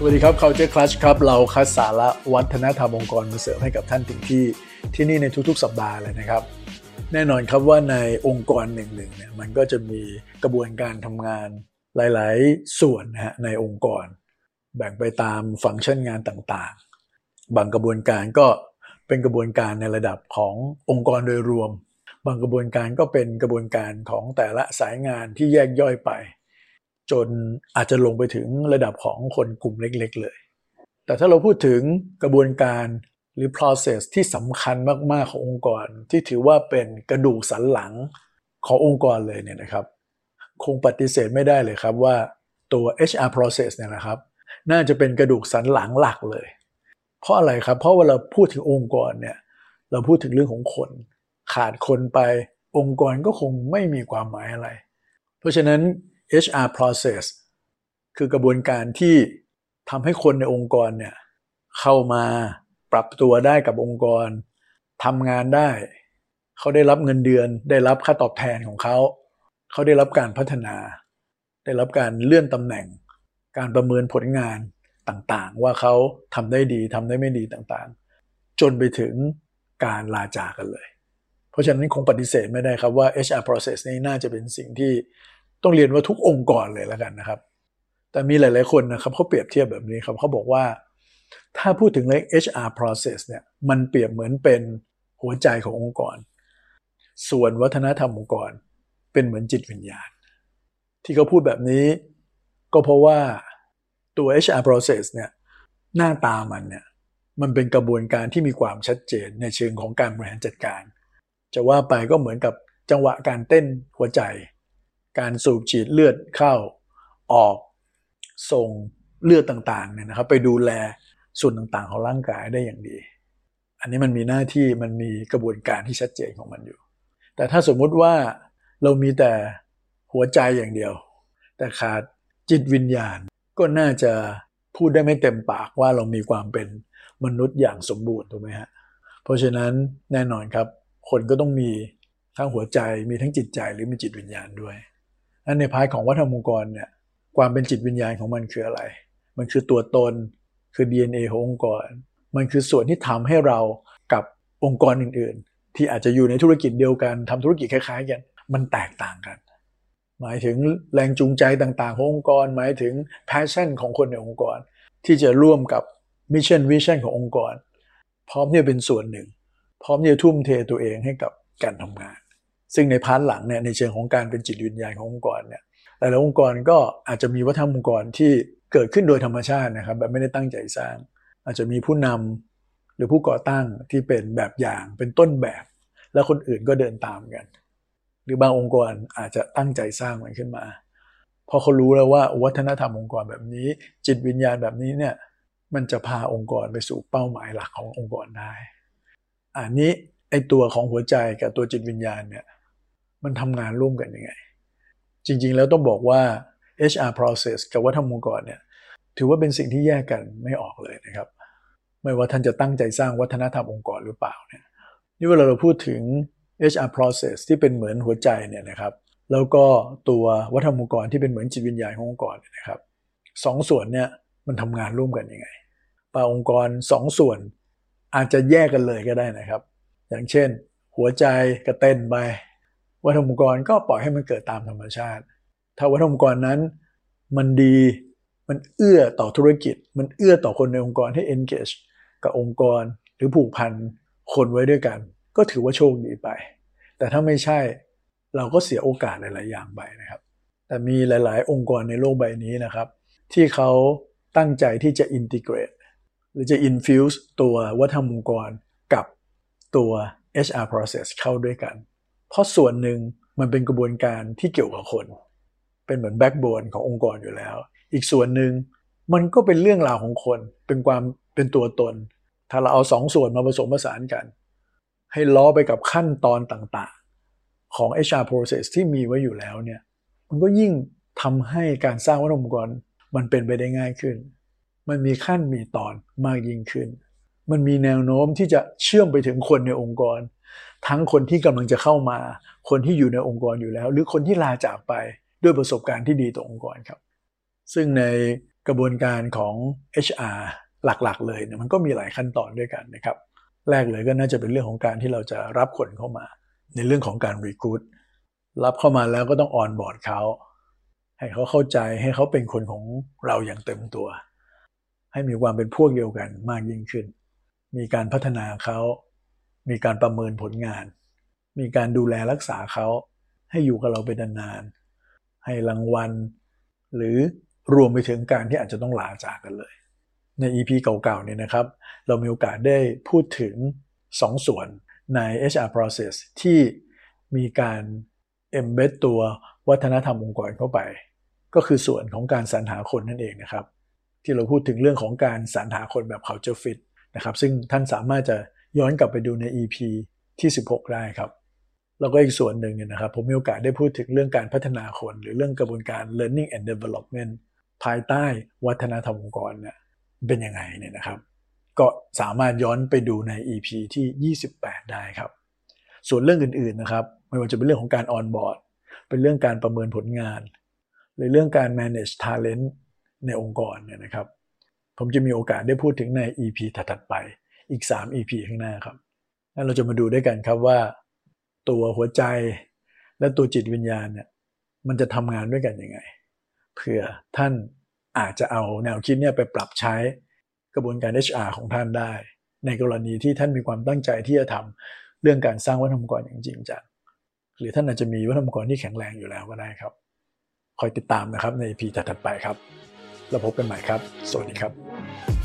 สวัสดีครับ Culture Clutch ครับ เราคัดสาระวัฒนธรรมองค์กรมาเสริมให้กับท่านถึงที่ที่นี่ในทุกๆ สัปดาห์เลยนะครับ แน่นอนครับว่าในองค์กรหนึ่งๆเนี่ยมันก็จะมีกระบวนการทำงานหลาย ๆ ส่วนนะฮะในองค์กร แบ่งไปตามฟังก์ชันงานต่างๆ บางกระบวนการก็เป็นกระบวนการในระดับขององค์กรโดยรวม บางกระบวนการก็เป็นกระบวนการของแต่ละสายงานที่แยกย่อยไป จนอาจจะลงไปถึงระดับของคนกลุ่มเล็กๆเลย แต่ถ้าเราพูดถึงกระบวนการหรือ process ที่สำคัญมากๆขององค์กร ที่ถือว่าเป็นกระดูกสันหลังขององค์กรเลยเนี่ยนะครับ คงปฏิเสธไม่ได้เลยครับว่าตัว HR process เนี่ยนะครับ น่าจะเป็นกระดูกสันหลังหลักเลย เพราะอะไรครับ เพราะเวลาพูดถึงองค์กรเนี่ยเราพูดถึงเรื่องของคน ขาดคนไปองค์กรก็คงไม่มีความหมายอะไร เพราะฉะนั้น HR process คือกระบวนการที่ทำให้คนในองค์กรเนี่ยเข้ามาปรับตัวได้กับองค์กรทำงานได้ เขาได้รับเงินเดือน ได้รับค่าตอบแทนของเขา เขาได้รับการพัฒนา ได้รับการเลื่อนตำแหน่ง การประเมินผลงานต่างๆ ว่าเขาทำได้ดีทำได้ไม่ดีต่างๆ จนไปถึงการลาจากกันเลย เพราะฉะนั้นคงปฏิเสธไม่ได้ครับว่า HR process นี้น่าจะเป็นสิ่งที่ ต้องเรียนว่าทุกองค์กรเลยแล้วกันนะครับ แต่มีหลาย ๆคนนะครับเขาเปรียบเทียบแบบนี้ครับเขาบอกว่า ถ้าพูดถึงเรื่อง HR process เนี่ยมันเปรียบเหมือนเป็นหัวใจขององค์กร ส่วนวัฒนธรรมองค์กร เป็นเหมือนจิตวิญญาณ ที่เขาพูดแบบนี้ ก็เพราะว่าตัว HR process เนี่ยหน้าตามันเนี่ยมันเป็นกระบวนการที่มีความชัดเจนในเชิงของการบริหารจัดการ จะว่าไปก็เหมือนกับจังหวะการเต้นหัวใจ การสูบฉีดเลือดเข้าออกส่งเลือดต่างๆเนี่ยนะครับ ไปดูแลส่วนต่างๆ ของร่างกายได้อย่างดี อันนี้มันมีหน้าที่มันมีกระบวนการที่ชัดเจนของมันอยู่ แต่ถ้าสมมุติว่าเรามีแต่หัวใจอย่างเดียว แต่ขาดจิตวิญญาณก็น่าจะพูดได้ไม่เต็มปากว่าเรามีความเป็นมนุษย์อย่างสมบูรณ์ถูกไหมฮะเพราะฉะนั้นแน่นอนครับ คนก็ต้องมีทั้งหัวใจมีทั้งจิตใจหรือมีจิตวิญญาณด้วย อันในพายของวัฒนธรรมองค์กรเนี่ยความเป็นจิตวิญญาณของมันคืออะไร มันคือตัวตนคือ DNA ขององค์กร มันคือส่วนที่ทำให้เรากับองค์กรอื่น ๆ ที่อาจจะอยู่ในธุรกิจเดียวกันทำธุรกิจคล้ายๆกันมันแตกต่างกัน หมายถึงแรงจูงใจต่าง ๆ ขององค์กร หมายถึง passion ของคนในองค์กร ที่จะร่วมกับ mission vision ขององค์กร พร้อมที่จะเป็นส่วนหนึ่ง พร้อมที่จะทุ่มเทตัวเองให้กับการทำงาน ซึ่งในพาร์ทหลังเนี่ยในเชิงของการเป็นจิตวิญญาณขององค์กรเนี่ยหลายๆองค์กรก็อาจจะมีวัฒนธรรมองค์กรที่เกิดขึ้นโดยธรรมชาตินะครับแบบไม่ได้ตั้งใจสร้าง อาจจะมีผู้นำหรือผู้ก่อตั้งที่เป็นแบบอย่างเป็นต้นแบบ แล้วคนอื่นก็เดินตามกัน หรือบางองค์กรอาจจะตั้งใจสร้างมันขึ้นมา พอเขารู้แล้วว่าวัฒนธรรมองค์กรแบบนี้ จิตวิญญาณแบบนี้เนี่ยมันจะพาองค์กรไปสู่เป้าหมายหลักขององค์กรได้ อันนี้ไอตัวของหัวใจกับตัวจิตวิญญาณเนี่ย มันทำงานร่วมกันยังไง จริงๆแล้วต้องบอกว่า HR process กับวัฒนธรรมองค์กรเนี่ยถือว่าเป็นสิ่งที่แยกกันไม่ออกเลยนะครับ ไม่ว่าท่านจะตั้งใจสร้างวัฒนธรรมองค์กรหรือเปล่าเนี่ยนี่เวลาเราพูดถึง HR process ที่เป็นเหมือนหัวใจเนี่ยนะครับ แล้วก็ตัววัฒนธรรมองค์กรที่เป็นเหมือนจิตวิญญาณขององค์กรนะครับสองส่วนเนี่ยมันทำงานร่วมกันยังไงป่าองค์กรสองส่วนอาจจะแยกกันเลยก็ได้นะครับ อย่างเช่น หัวใจกระเต้นไป วัฒนธรรมองค์กรก็ปล่อยให้มันเกิดตามธรรมชาติ ถ้าวัฒนธรรมองค์กรนั้นมันดีมันเอื้อต่อธุรกิจ มันเอื้อต่อคนในองค์กรให้ engage กับองค์กรหรือผูกพันคนไว้ด้วยกัน ก็ถือว่าโชคดีไป แต่ถ้าไม่ใช่เราก็เสียโอกาสหลาย ๆ อย่างไปนะครับ แต่มีหลาย ๆ องค์กรในโลกใบนี้นะครับ ที่เขาตั้งใจที่จะ integrate หรือจะ infuse ตัววัฒนธรรมองค์กรกับตัว HR process เข้าด้วยกัน เพราะส่วนหนึ่งมันเป็นกระบวนการที่เกี่ยวกับคน เป็นเหมือนแบ็กโบนขององค์กรอยู่แล้ว อีกส่วนหนึ่งมันก็เป็นเรื่องราวของคน เป็นความเป็นตัวตน ถ้าเราเอาสองส่วนมาผสมผสานกัน ให้ล้อไปกับขั้นตอนต่างๆ ของ HR process ที่มีไว้อยู่แล้วเนี่ย มันก็ยิ่งทำให้การสร้างวัฒนองค์กรมันเป็นไปได้ง่ายขึ้น มันมีขั้นมีตอนมากยิ่งขึ้น มันมีแนวโน้มที่จะเชื่อมไปถึงคนในองค์กร ทั้งคนที่กำลังจะเข้ามา คนที่อยู่ในองค์กรอยู่แล้ว หรือคนที่ลาจากไปด้วยประสบการณ์ที่ดีต่อองค์กรครับ ซึ่งในกระบวนการของ HR หลักๆ เลยเนี่ยมันก็มีหลายขั้นตอนด้วยกันนะครับ แรกเลยก็น่าจะเป็นเรื่องของการที่เราจะรับคนเข้ามา ในเรื่องของการรีคูดรับเข้ามาแล้วก็ต้องออนบอร์ดเขาให้เขาเข้าใจให้เขาเป็นคนของเราอย่างเต็มตัว ให้มีความเป็นพวกเดียวกันมากยิ่งขึ้น มีการพัฒนาเขา มีการประเมินผลงาน มีการดูแลรักษาเขาให้อยู่กับเราเป็นนานๆให้รางวัล หรือรวมไปถึงการที่อาจจะต้องลาจากกันเลย ใน EP เก่าๆเนี่ยนะครับ เรามีโอกาสได้พูดถึง2ส่วนใน HR process ที่มีการ embed ตัววัฒนธรรมองค์กรเข้าไป ก็คือส่วนของการสรรหาคนนั่นเองนะครับ ที่เราพูดถึงเรื่องของการสรรหาคนแบบ culture fit นะครับ ซึ่งท่านสามารถจะ ย้อนกลับไปดูใน EP ที่ 16 ได้ครับ แล้วก็อีกส่วนหนึ่งเนี่ยนะครับ ผมมีโอกาสได้พูดถึงเรื่องการพัฒนาคน หรือเรื่องกระบวนการ learning and development ภายใต้วัฒนธรรมองค์กรเนี่ยเป็นยังไงเนี่ยนะครับ ก็สามารถย้อนไปดูใน EP ที่ 28 ได้ครับ ส่วนเรื่องอื่นๆนะครับ ไม่ว่าจะเป็นเรื่องของการ on board เป็นเรื่องการประเมินผลงาน หรือเรื่องการ manage talent ในองค์กรเนี่ยนะครับ ผมจะมีโอกาสได้พูดถึงใน EP ถัดๆไป อีก 3 EP ข้างหน้าครับแล้วเราจะมาดูด้วยกันครับว่า ตัวหัวใจและตัวจิตวิญญาณเนี่ยมันจะทำงานด้วยกันยังไงเผื่อท่านอาจจะเอาแนวคิดเนี่ยไปปรับใช้กระบวนการ HR ของท่านได้ ในกรณีที่ท่านมีความตั้งใจที่จะทำเรื่องการสร้างวัฒนธรรมองค์กรอย่างจริงจังหรือท่านอาจจะมีวัฒนธรรมองค์กรที่แข็งแรงอยู่แล้วก็ได้ครับ คอยติดตามนะครับใน EP ถัดๆไปครับ แล้วพบกันใหม่ครับ สวัสดีครับ